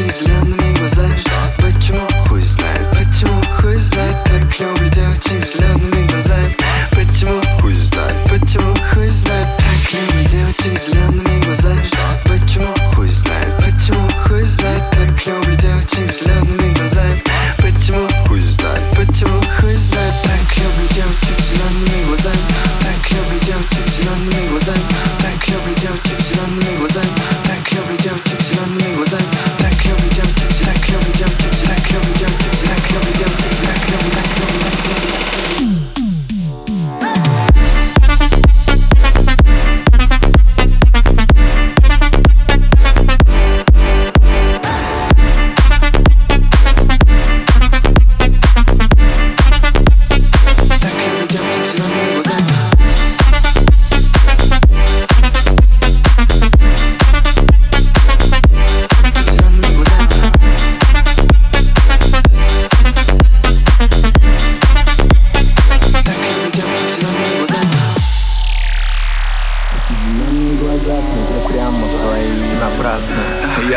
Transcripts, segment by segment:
изленными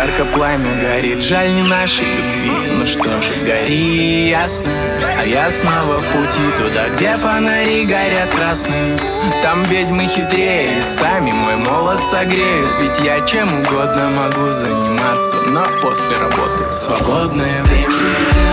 Ярко пламя горит, жаль не нашей любви. Ну что же, гори ясно А я снова в пути туда, где фонари горят красные Там ведьмы хитрее, сами мой молод согреют. Ведь я чем угодно могу заниматься Но после работы свободное время.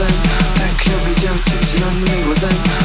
глазами Так я влетел через зелеными глазами